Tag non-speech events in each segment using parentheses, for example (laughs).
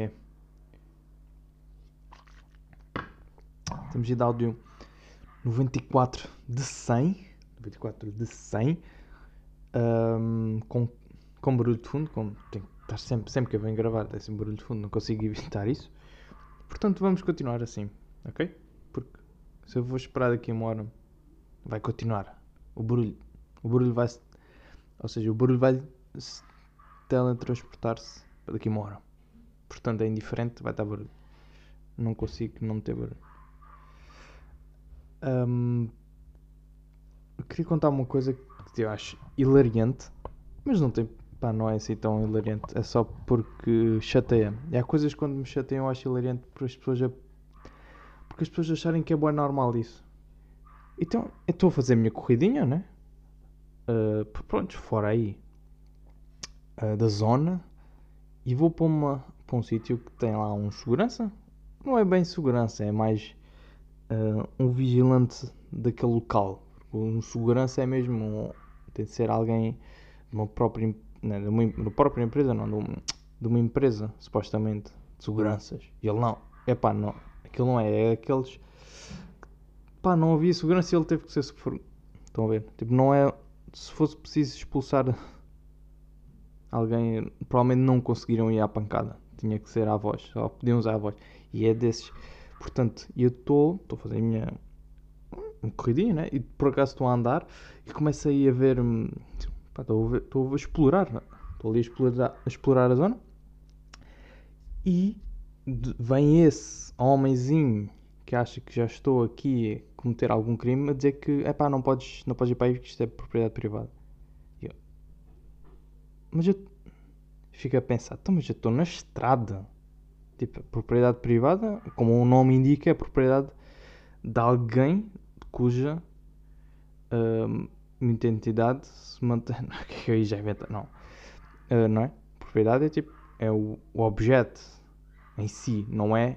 é. Temos de áudio 94 de 100. 94 de 100. ahm, com, com barulho de fundo. Com, estar sempre, sempre que eu venho gravar, tem sempre barulho de fundo. Não consigo (laughs) evitar isso. Portanto, vamos continuar assim. Ok? Porque se eu vou esperar daqui uma hora, vai continuar. O barulho. O barulho vai. Ou seja, o barulho vai se teletransportar-se daqui uma hora. Portanto, é indiferente, vai estar barulho. Não consigo não ter barulho. Eu queria contar uma coisa que eu acho hilariante, mas não tem. Pá, não é assim tão hilariante. É só porque chateia. E há coisas quando me chateiam eu acho hilariante porque as pessoas. Porque as pessoas acharem que é bom normal isso. Então, eu estou a fazer a minha corridinha, né? Uh, pronto, fora aí uh, da zona e vou para, uma, para um sítio que tem lá um segurança. Não é bem segurança, é mais uh, um vigilante daquele local. Um segurança é mesmo. tem de ser alguém de uma própria, não, de uma, de uma própria empresa, não, de, um- de uma empresa, supostamente, de seguranças. E ele não, é pá, não, aquilo não é, é aqueles. Pá, não havia segurança e ele teve que ser. Estão a ver? Tipo, não é. Se fosse preciso expulsar (laughs) alguém, provavelmente não conseguiram ir à pancada. Tinha que ser à voz, só podiam usar a voz. E é desses. Portanto, eu estou. Estou a fazer a minha. uma corridinha, né? E por acaso estou a andar e ver. hum, a, ver- estou a explorar. né? Estou ali a explorar, a explorar a zona. E vem esse homenzinho que acha que já estou aqui a cometer algum crime a dizer que é pá, não podes, não podes ir para aí porque isto é propriedade privada. Eu, mas eu fico a pensar, então, mas eu estou na estrada. Tipo, propriedade privada, como o nome indica, é propriedade de alguém cuja hum, identidade se mantém. (laughs) que aí já inventa, não. Ah, não é? Propriedade é tipo, é o, o objeto em si, não é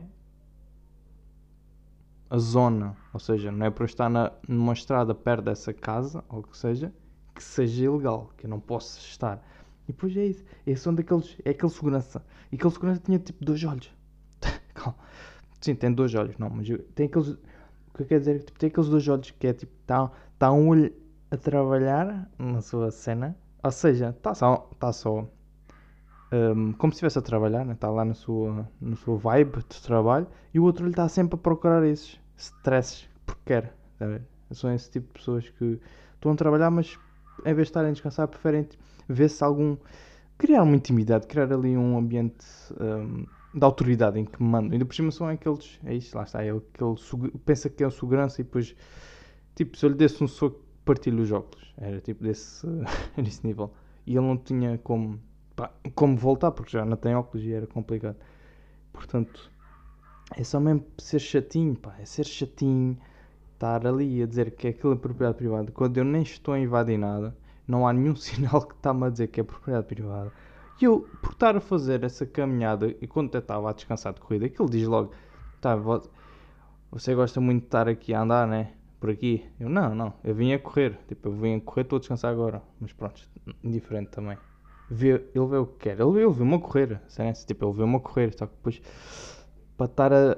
a zona. Ou seja, não é para eu estar na, numa estrada perto dessa casa, ou o que seja, que seja ilegal, que eu não possa estar. E depois é isso. Esse são daqueles, é aquele segurança. E aquele segurança tinha tipo dois olhos. (laughs) Calma. Sim, tem dois olhos, não, mas tem aqueles. O que eu quero dizer é que tipo, tem aqueles dois olhos que é tipo, está tá um olho a trabalhar na sua cena, ou seja, está só, tá só hum, como se estivesse a trabalhar, está lá na sua, no seu vibe de trabalho, e o outro olho está sempre a procurar esses stresses porque quer. tá? São esse tipo de pessoas que estão a trabalhar, mas em vez de estarem a descansar, preferem tipo, ver se algum. criar uma intimidade, criar ali um ambiente hum, de autoridade em que mandam. Ainda por cima são aqueles. É isso, lá está. É aquele, pensa que é o segurança e depois. Tipo, se eu lhe desse um soco, partilho os óculos. Era tipo desse, (laughs) desse nível. E ele não tinha como, pá, como voltar, porque já não tem óculos e era complicado. Portanto, é só mesmo ser chatinho, pá. É ser chatinho. Estar ali a dizer que aquilo é propriedade privada quando eu nem estou a invadir nada. Não há nenhum (laughs) sinal que está-me a dizer que é propriedade privada. E eu, por estar a fazer essa caminhada, e quando eu estava a descansar de corrida, aquilo diz logo: tá, vo- você gosta muito de estar aqui a andar, né? Por aqui. Eu, não, não, eu vim a correr. Tipo, eu vim a correr, estou a descansar agora. Mas pronto, indiferente também. Vê, ele vê o que quer. Ele, ele viu-me a correr. sério, Tipo, ele viu-me a correr. Só que depois, para estar a,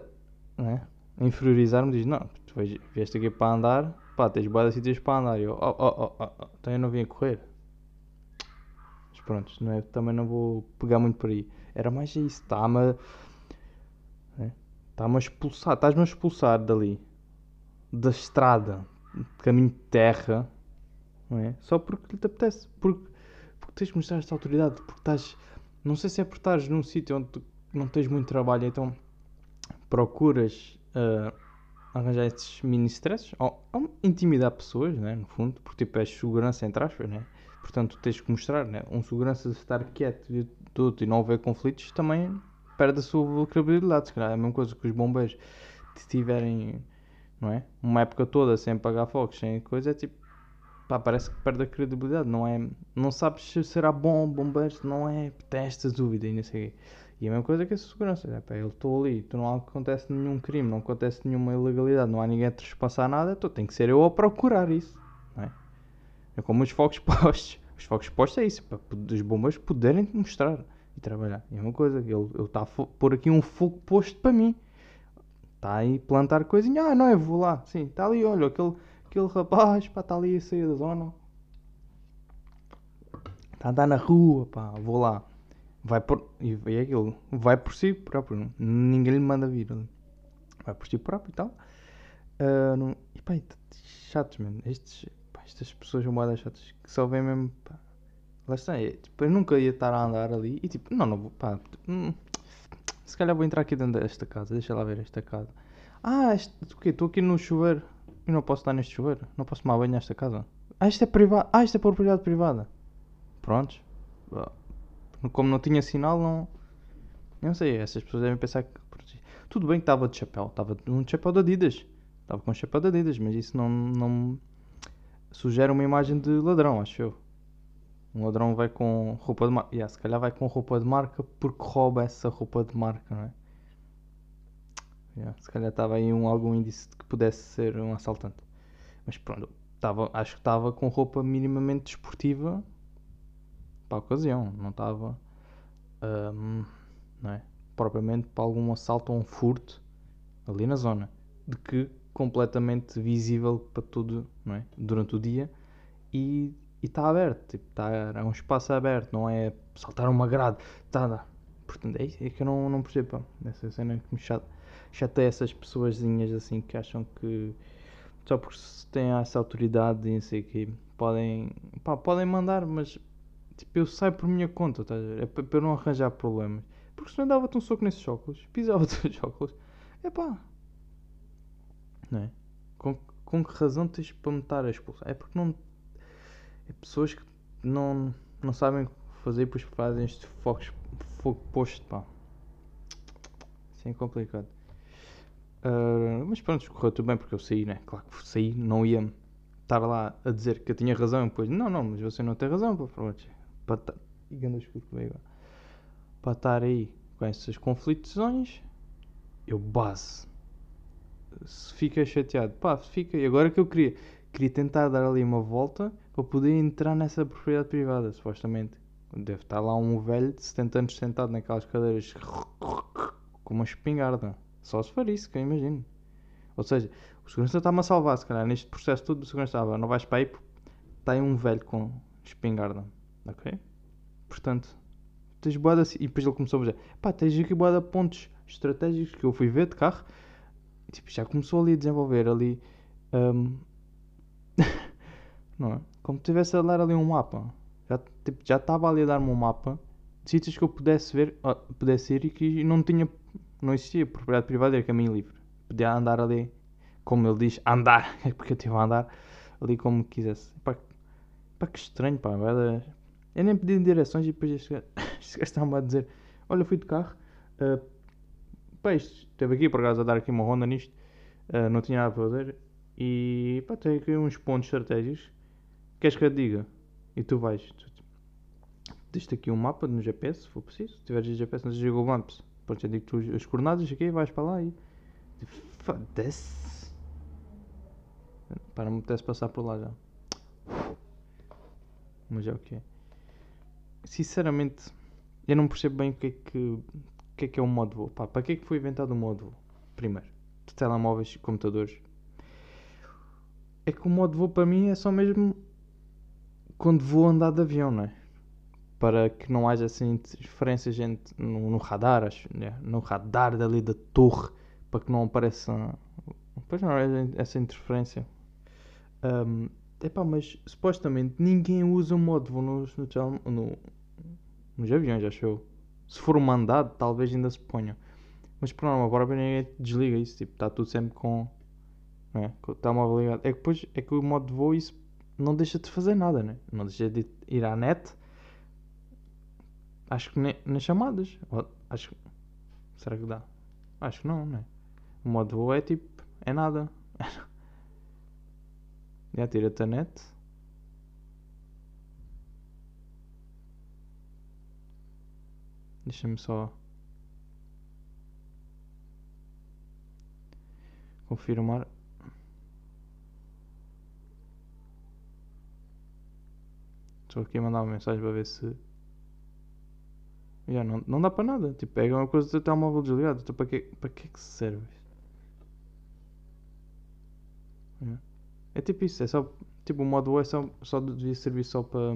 né, inferiorizar-me, diz: Não, tu vieste aqui para andar, pá, tens boas sítios para andar. Eu, oh, oh, oh, oh, oh, então eu não vim a correr. Mas pronto, não é, também não vou pegar muito por aí. Era mais isso, está-me a. né, Está-me a expulsar, estás-me a expulsar dali, da estrada, de caminho de terra, não é? Só porque lhe te apetece, porque, porque tens de mostrar esta autoridade, porque estás. Não sei se é por estares num sítio onde não tens muito trabalho, então procuras ah, arranjar estes mini stresses, ou, ou intimidar pessoas, né, no fundo, porque tipo és segurança entre aspas, né? Portanto, tens que mostrar, né? Um segurança de estar quieto e tudo e não haver conflitos também perde a sua credibilidade. Se calhar é a mesma coisa que os bombeiros se tiverem, não é? Uma época toda sem apagar fogos, sem coisa, é tipo, pá, parece que perde a credibilidade. Não é, não sabes se será bom bombeiro, não é, tem esta dúvida e não sei o. E a mesma coisa que a segurança, é, pá, eu estou ali, tu não acontece nenhum crime, não acontece nenhuma ilegalidade, não há ninguém a trespassar nada, então tem que ser eu a procurar isso, não é? É como os fogos (laughs) postos. Os fogos postos é isso, para os bombeiros poderem te mostrar. e trabalhar. É uma coisa, ele está a pôr aqui um fogo posto para mim. Está aí plantar coisinha. Ah, não, eu vou lá. Sim, está ali, olha, aquele, aquele rapaz, pá, está ali a sair da zona. Está a andar na rua, pá, vou lá. Vai por. E é aquilo. Vai por si próprio. Ninguém lhe manda vir. Vai por si próprio e tal. Uh, não... E pá, chatos, mano. Estes, pá, estas pessoas são moedas chatas que só vêm mesmo. Pá. Lá está. É, tipo, eu nunca ia estar a andar ali e tipo, não, não vou. Pá, hum, se calhar vou entrar aqui dentro desta casa. Deixa lá ver esta casa. Ah, este, o quê? Estou aqui no chuveiro. Eu não posso estar neste chuveiro. Não posso tomar banho nesta casa. Ah, isto é privado. Ah, isto é propriedade privada. Prontos. Como não tinha sinal, não. Não sei, essas pessoas devem pensar que. Tudo bem que estava de chapéu. Estava um chapéu de Adidas. Estava com um chapéu de Adidas, mas isso não, não sugere uma imagem de ladrão, acho eu. Um ladrão vai com roupa de marca. Yeah, se calhar vai com roupa de marca porque rouba essa roupa de marca, não é? Yeah, se calhar estava aí um, algum índice de que pudesse ser um assaltante. Mas pronto, tava, acho que estava com roupa minimamente desportiva para a ocasião. Não estava um, não é? propriamente para algum assalto ou um furto ali na zona. De que completamente visível para tudo é? durante o dia e está aberto, tipo, tá, é um espaço aberto, não é saltar uma grade, tá, portanto é, é que eu não, não percebo, essa cena que me chata, chateia essas pessoas assim que acham que só porque têm essa autoridade e não sei que podem, pá, podem mandar, mas tipo, eu saio por minha conta, tá? é para eu não arranjar problemas, porque senão dava-te um soco nesses óculos, (laughs) pisava-te os óculos, é pá, não é? Com, com que razão tens para me estar a expulsar? É porque não. É pessoas que não, não sabem fazer e depois fazem este fogo, fogo posto, pá. Isso é complicado. Uh, mas pronto, correu tudo bem porque eu saí, né? Claro que saí, não ia estar lá a dizer que eu tinha razão e depois, não, não, mas você não tem razão, pá, pronto. Para para estar aí com essas conflitões, eu base se fica chateado, pá, fica. E agora que eu queria, queria tentar dar ali uma volta para poder entrar nessa propriedade privada, supostamente. Deve estar lá um velho de 70 anos sentado naquelas cadeiras com uma espingarda. Só se for isso, que eu imagino. Ou seja, o segurança está-me a salvar, se calhar, neste processo todo, o segurança estava, não vais para aí aí um velho com espingarda. Ok? Portanto, tens boada. E depois ele começou a dizer: pá, tens aqui boada pontos estratégicos que eu fui ver de carro tipo, já começou ali a desenvolver ali. Um, (laughs) não é? Como se estivesse a dar ali um mapa. Já, tipo, já estava ali a dar-me um mapa de sítios que eu pudesse ver, pudesse ir e que não tinha. Não existia propriedade privada, era caminho livre. Podia andar ali, como ele diz, andar, (laughs) porque eu estive a andar ali como quisesse. Pá, pá que estranho, pá. Eu nem pedi direções e depois estava (laughs) a dizer: Olha, fui de carro. Uh, pá, isto esteve aqui por acaso a dar aqui uma ronda nisto, uh, não tinha nada para fazer. E pá, tem aqui uns pontos estratégicos. Queres que eu te diga? E tu vais. Deste aqui um mapa no GPS, se for preciso. Se tiveres GPS no Google Maps, pode ser digo tu as coordenadas aqui, vais para lá e. Foda-se. Para, não me apetece passar por lá já. Mas é o que é. Sinceramente, eu não percebo bem o que é que que é que é o modo voo? Pá, para que é que foi inventado o modo voo? Primeiro, de telemóveis e computadores. É que o modo voo para mim é só mesmo quando vou andar de avião, não é? Para que não haja assim interferências gente, no, no radar, acho, né? no radar dali da torre, para que não apareça pois não, essa interferência. Um, epá, mas supostamente ninguém usa o modo voo nos, no, no, nos aviões, acho eu. Se for mandado, talvez ainda se ponha. Mas por norma própria ninguém desliga isso. Tipo, está tudo sempre com. Não é? Com o telemóvel ligado. É que depois é que o modo de voo isso não deixa de fazer nada, né? Não deixa de ir à net. Acho que nem nas chamadas. Acho Será que dá? Acho que não, né? O modo de voo é tipo. É nada. (laughs) Já tira-te a net. Deixa-me só confirmar. Estou aqui a mandar uma mensagem para ver se Yeah, não, não dá para nada. Tipo, é uma coisa do telemóvel desligado. Então, para que, para que é que se serve? Yeah. É tipo isso, é só. Tipo, o modo é só, só devia servir só para.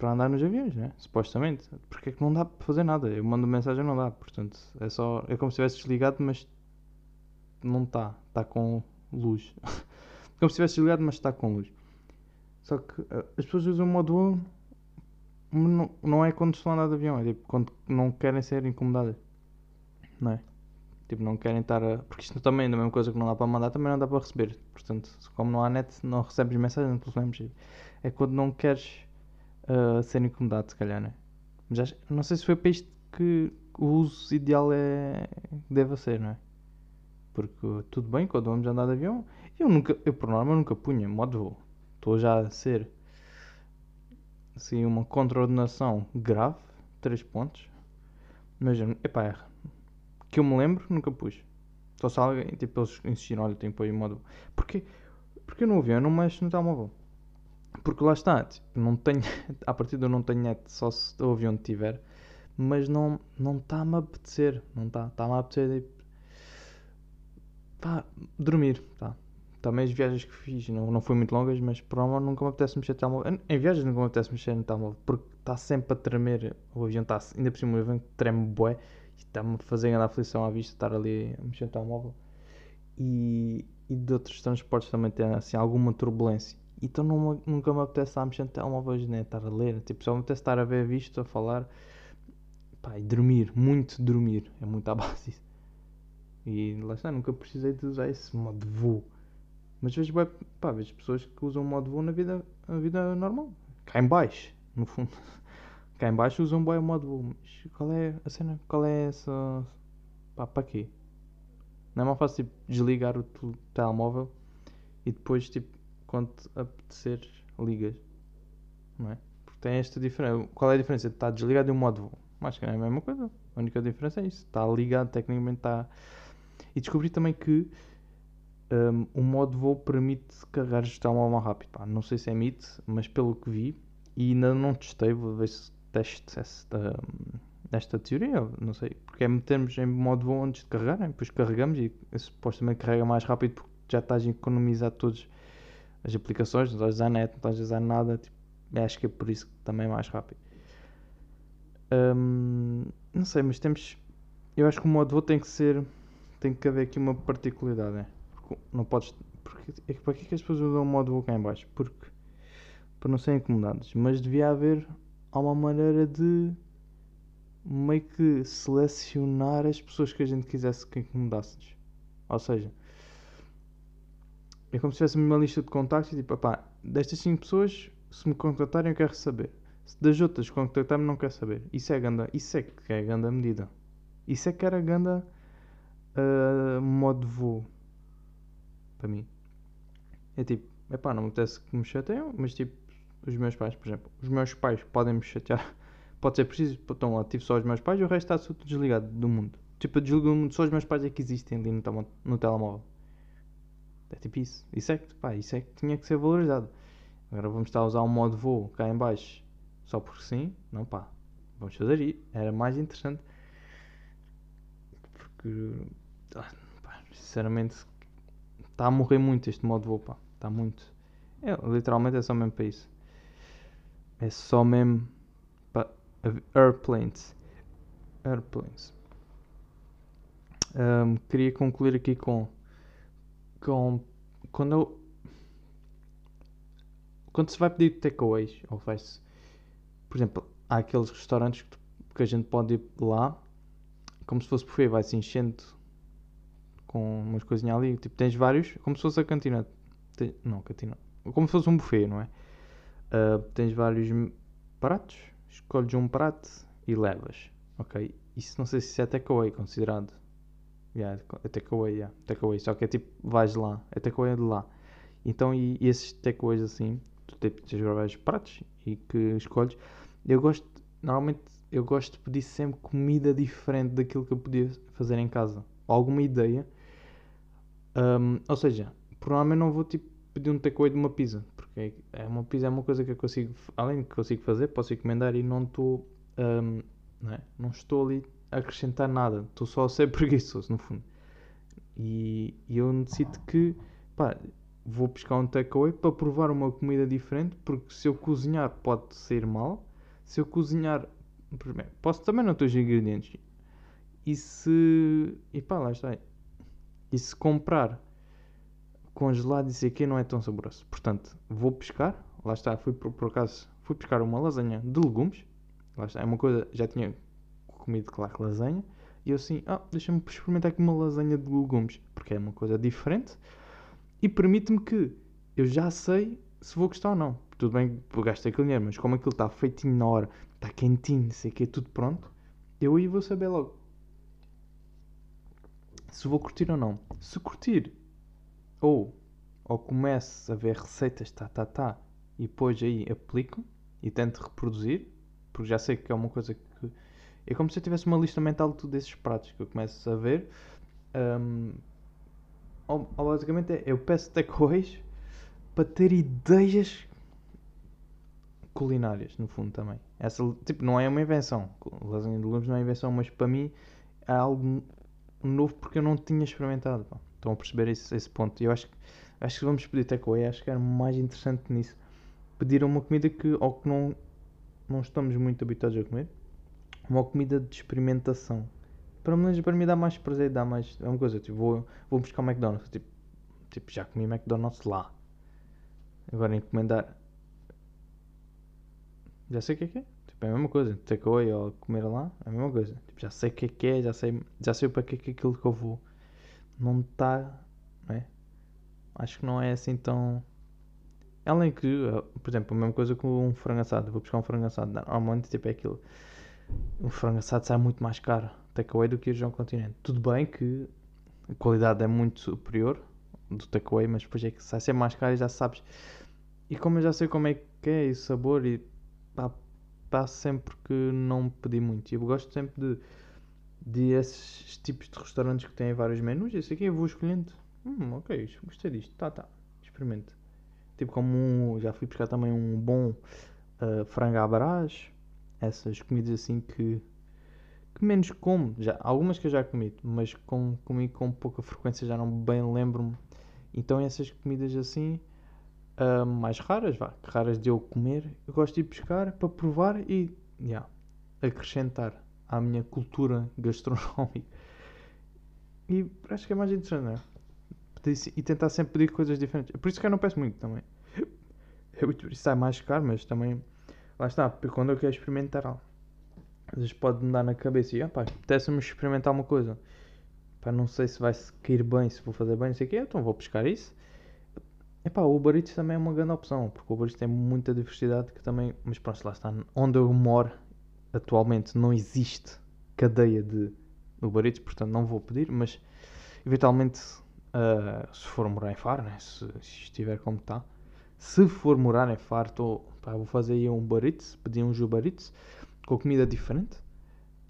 Para andar nos aviões, né? Supostamente. Porque é que não dá para fazer nada? Eu mando mensagem não dá. Portanto, é só. É como se tivesse desligado, mas. Não está. Está com luz. (laughs) como se tivesse desligado, mas está com luz. Só que eh, as pessoas usam o modo Não, não é quando estão a andar de avião, é tipo quando não querem ser incomodadas. Não é? Tipo, não querem estar a. Porque isto também é a mesma coisa que não dá para mandar, também não dá para receber. Portanto, como não há net, não recebes mensagens, não telefonemas. É quando não queres ah, ser incomodado, se calhar, né? Acho- não sei se foi para isto que o uso ideal é. deve ser, não é? Porque tudo bem, quando vamos andar de avião, eu nunca, eu por norma nunca punha modo voo. Estou já a ser assim uma contraordenação grave, 3 pontos. Mas, epá, é, que eu me lembro, nunca pus. Só se alguém, tipo, eles insistiram, olha, tem que pôr em modo. Porquê? Porque eu no avião eu não mexo no telemóvel. Porque lá está, tipo, não tenho, (laughs) a partir eu não tenho net, só se o avião tiver, mas não está-me a apetecer, não está, está-me a apetecer, tipo, pá, dormir, tá. Também as viagens que fiz não, não foram muito longas, mas por amor nunca me apetece mexer no telemóvel. Em viagens nunca me apetece mexer no telemóvel, porque está sempre a tremer, o avião está, ainda por cima o avião treme bué, e está-me a fazer aflição à vista estar ali a mexer no telemóvel. E, e de outros transportes também tem assim alguma turbulência. Então não nunca me apetece estar a mexer no telemóvel né? Estar a ler, tipo, só me apetece estar a ver visto, a falar. Pá, e dormir, muito dormir, é muito à (laughs) base. E lá está, nunca precisei de usar esse modo de voo. Mas vejo, pá, vejo pessoas que usam o modo de voo na vida, na vida normal. Cá em baixo, no fundo. (laughs) Cá em baixo usam bem o modo de voo. Mas qual é a cena? Qual é essa... Pá, para quê? Não é mais fácil tipo, desligar o telemóvel e depois, tipo, quando te apetecer, ligas. Não é? Porque tem esta diferença. Qual é a diferença de estar desligado e o modo de voo? Acho que não é a mesma coisa. A única diferença é isso. Está ligado, tecnicamente está. E descobri também que hum, o modo de voo permite carregar o telemóvel mais rápido. Pá, não sei se é mito, mas pelo que vi, e ainda não testei, vou ver se teste esta, esta teoria, não sei, porque é metermos em modo de voo antes de carregar, depois carregamos e supostamente carrega mais rápido porque já estás a economizar todas as aplicações, não estás a usar net, não estás a usar nada, tipo, acho que é por isso que também é mais rápido. Hum, não sei, mas temos. Eu acho que o modo voo tem que ser. Tem que haver aqui uma particularidade, né? Porque não podes. Porque, é que para que é que as pessoas usam o modo voo cá em baixo? Porque. Para não serem incomodados. Mas devia haver uma maneira de. meio que selecionar as pessoas que a gente quisesse que incomodássemos. Ou seja. É como se tivesse uma lista de contactos e tipo, pá, destas 5 pessoas, se me contactarem eu quero saber. Se das outras contactarem não quero saber. Isso é ganda, isso é que é ganda medida. Isso é que era ganda uh, modo de voo. Para mim. É tipo, epá, não me apetece que me chateiam, mas tipo, os meus pais, por exemplo, os meus pais podem me chatear. (laughs) Pode ser preciso, estão lá, tive só os meus pais e o resto está tudo desligado do mundo. Tipo, eu desligo do mundo, só os meus pais é que existem ali no, no telemóvel. É tipo isso. Isso é que, pá, isso é que tinha que ser valorizado. Agora vamos estar a usar um modo voo cá em baixo só porque sim. Não, pá. Vamos fazer isso. Era mais interessante. Porque, ah, pá, sinceramente, está a morrer muito este modo voo, pá. Está muito. É, literalmente é só mesmo para isso. É só mesmo para airplanes. Airplanes. Ahm, queria concluir aqui com com quando eu quando se vai pedir takeaways ou vai-se por exemplo há aqueles restaurantes que, que a gente pode ir lá como se fosse buffet vai-se enchendo com umas coisinhas ali tipo tens vários como se fosse a cantina Te- não cantina como se fosse um buffet não é? Ah, tens vários pratos escolhes um prato e levas ok? Isso não sei se é takeaway considerado Yeah, é takeaway, yeah. takeaway. Só que é tipo, vais lá, é takeaway de lá. Então, e, e esses takeaways assim, tu tens vários pratos e que escolhes. Eu gosto, normalmente, eu gosto de pedir sempre comida diferente daquilo que eu podia fazer em casa. Alguma ideia. Um, ou seja, provavelmente não vou tipo pedir um takeaway de uma pizza, porque é uma pizza é uma coisa que eu consigo, além de que consigo fazer, posso encomendar e não estou hum, não, é? não estou ali acrescentar nada, estou só a ser (laughs) preguiçoso, no fundo. E, e eu necessito que, pá, vou buscar um takeaway para provar uma comida diferente, porque se eu cozinhar pode sair mal. Se eu cozinhar, primeiro, posso também não ter os ingredientes. E se, e pá, lá está. E se comprar congelado e sei que não é tão saboroso. Portanto, vou pescar, lá está, fui por, por acaso, fui pescar uma lasanha de legumes. Lá está, é uma coisa, já tinha comido, claro, lasanha. E eu assim, ah, deixa-me experimentar aqui uma lasanha de legumes, porque é uma coisa diferente e permite-me que eu já sei se vou gostar ou não. Tudo bem que gastei aquele dinheiro, mas como aquilo está feitinho na hora, está quentinho, sei que é tudo pronto, eu aí vou saber logo se vou curtir ou não. Se curtir, ou, ou começo a ver receitas, tá, tá, tá, e depois aí aplico e tento reproduzir, porque já sei que é uma coisa que. É como se eu tivesse uma lista mental de todos esses pratos que eu começo a ver. Um, ou, ou basicamente é, eu peço takeaways para ter ideias culinárias, no fundo também. Essa, tipo, não é uma invenção. Lasanha de legumes não é invenção, mas para mim é algo novo porque eu não tinha experimentado. Pá. Estão a perceber esse, esse ponto. E eu acho, acho que vamos pedir takeaway, acho que era mais interessante nisso. Pedir uma comida que, ou que não, não estamos muito habituados a comer, uma comida de experimentação. Para mim, para mim dá mais prazer, dá mais. É uma coisa, tipo, vou, vou buscar McDonald's. Tipo, tipo, já comi McDonald's lá. Agora encomendar. Já sei o que é que é. Tipo, é a mesma coisa. Takeaway ou comer lá, é a mesma coisa. Tipo, já sei o que é que é, já sei, já sei para que é, que é aquilo que eu vou. Não está. É? Acho que não é assim tão. Além que, eh, por exemplo, a mesma coisa com um frango assado. Vou buscar um frango assado. Normalmente, tipo, é aquilo. Um frango assado sai muito mais caro takeaway do que ir ao continente. Tudo bem que a qualidade é muito superior do takeaway, mas depois é que sai ser mais caro e já sabes. E como eu já sei como é que é e o sabor, e pá, passo sempre que não pedi muito. Eu gosto sempre de, de esses tipos de restaurantes que têm vários menus. Esse aqui eu vou escolhendo. Hum, ok, gostei disto. Tá, tá. Experimento. Tipo como um, já fui buscar também um bom uh, frango à brás. Essas comidas assim que que menos como, já, algumas que eu já comi, mas com, comi com pouca frequência, já não bem lembro-me. Então essas comidas assim, uh, mais raras, vá, raras de eu comer, eu gosto de ir pescar para provar e yeah, acrescentar à minha cultura (laughs) gastronómica. E acho que é mais interessante, não é? E tentar sempre pedir coisas diferentes. Por isso que eu não peço muito também. (laughs) Eu, isso sai mais caro, mas também. Lá está, quando eu quero experimentar algo às vezes pode me dar na cabeça e, pá, apetece-me experimentar uma coisa. Pá, não sei se vai cair bem, se vou fazer bem, não sei o quê, então vou pescar isso. Epá, o Uber Eats também é uma grande opção, porque o Uber Eats tem muita diversidade que também... Mas pronto, lá está. Onde eu moro, atualmente, não existe cadeia de Uber Eats, portanto não vou pedir, mas eventualmente, uh, se for morar em Faro, né, se, se estiver como está, se for morar em Faro, tô, pá, vou fazer aí um Uber pedir uns Uber com comida diferente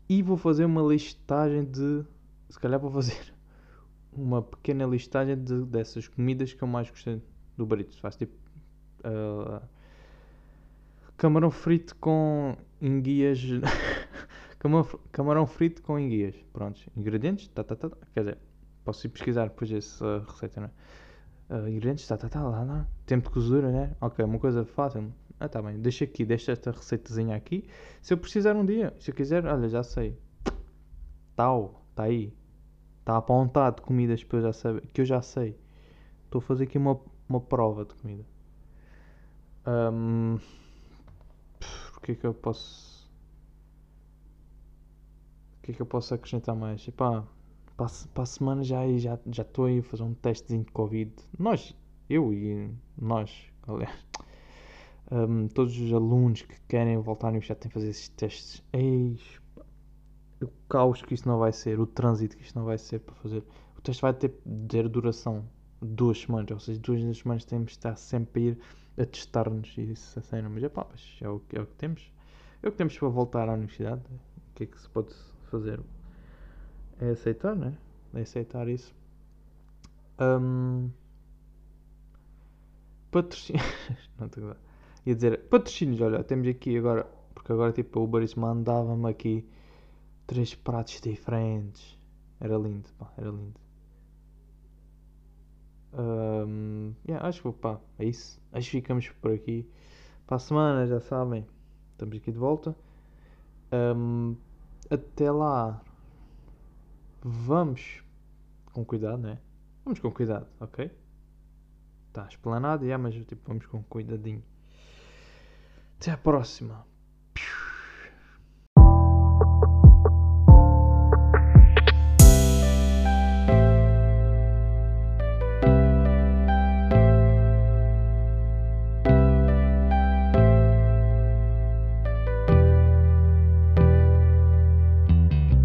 e vou fazer uma listagem de. Se calhar vou fazer (laughs) uma pequena listagem de, dessas comidas que eu mais gostei do Barito. Faço tipo. Uh, camarão frito com enguias. (laughs) camarão frito com enguias. Prontos. Ingredientes. Tá, tá, tá, quer dizer, posso ir pesquisar depois essa receita, né? Uh, ingredientes. Tá, tá, tá, lá, lá. Tempo de cozura, né? Ok, uma coisa fácil. Ah, tá bem, deixa aqui, deixa esta receitazinha aqui. Se eu precisar um dia, se eu quiser, olha, já sei. Tal, tá aí. Está apontado comidas que eu já, sabe, que eu já sei. Estou a fazer aqui uma, uma prova de comida. Um, o que é que eu posso. O que é que eu posso acrescentar mais? Epá, para, para a semana já estou já, já aí a fazer um testezinho de Covid. Nós, eu e nós, aliás um, todos os alunos que querem voltar à universidade têm que fazer esses testes. Eis, o caos que isto não vai ser, o trânsito que isto não vai ser para fazer. O teste vai ter, ter duração duas semanas, ou seja, duas semanas temos de estar sempre a ir a testar-nos e isso a cena. Mas é pá, é, o, é o que temos. É o que temos para voltar à universidade. O que é que se pode fazer? É aceitar, né? É aceitar isso. Um, patrocínio. (laughs) não estou a Ia dizer, patrocínios, olha, temos aqui agora, por Porque agora tipo o Uber mandava-me aqui três pratos diferentes. Era lindo, pá, era lindo. Um, yeah, acho que pá, é isso. Acho que ficamos por aqui. Para a semana, já sabem, estamos aqui de volta. Um, até lá, vamos com cuidado, né? Vamos com cuidado, ok? Está explanado, yeah, mas tipo, vamos com cuidadinho. Até à próxima.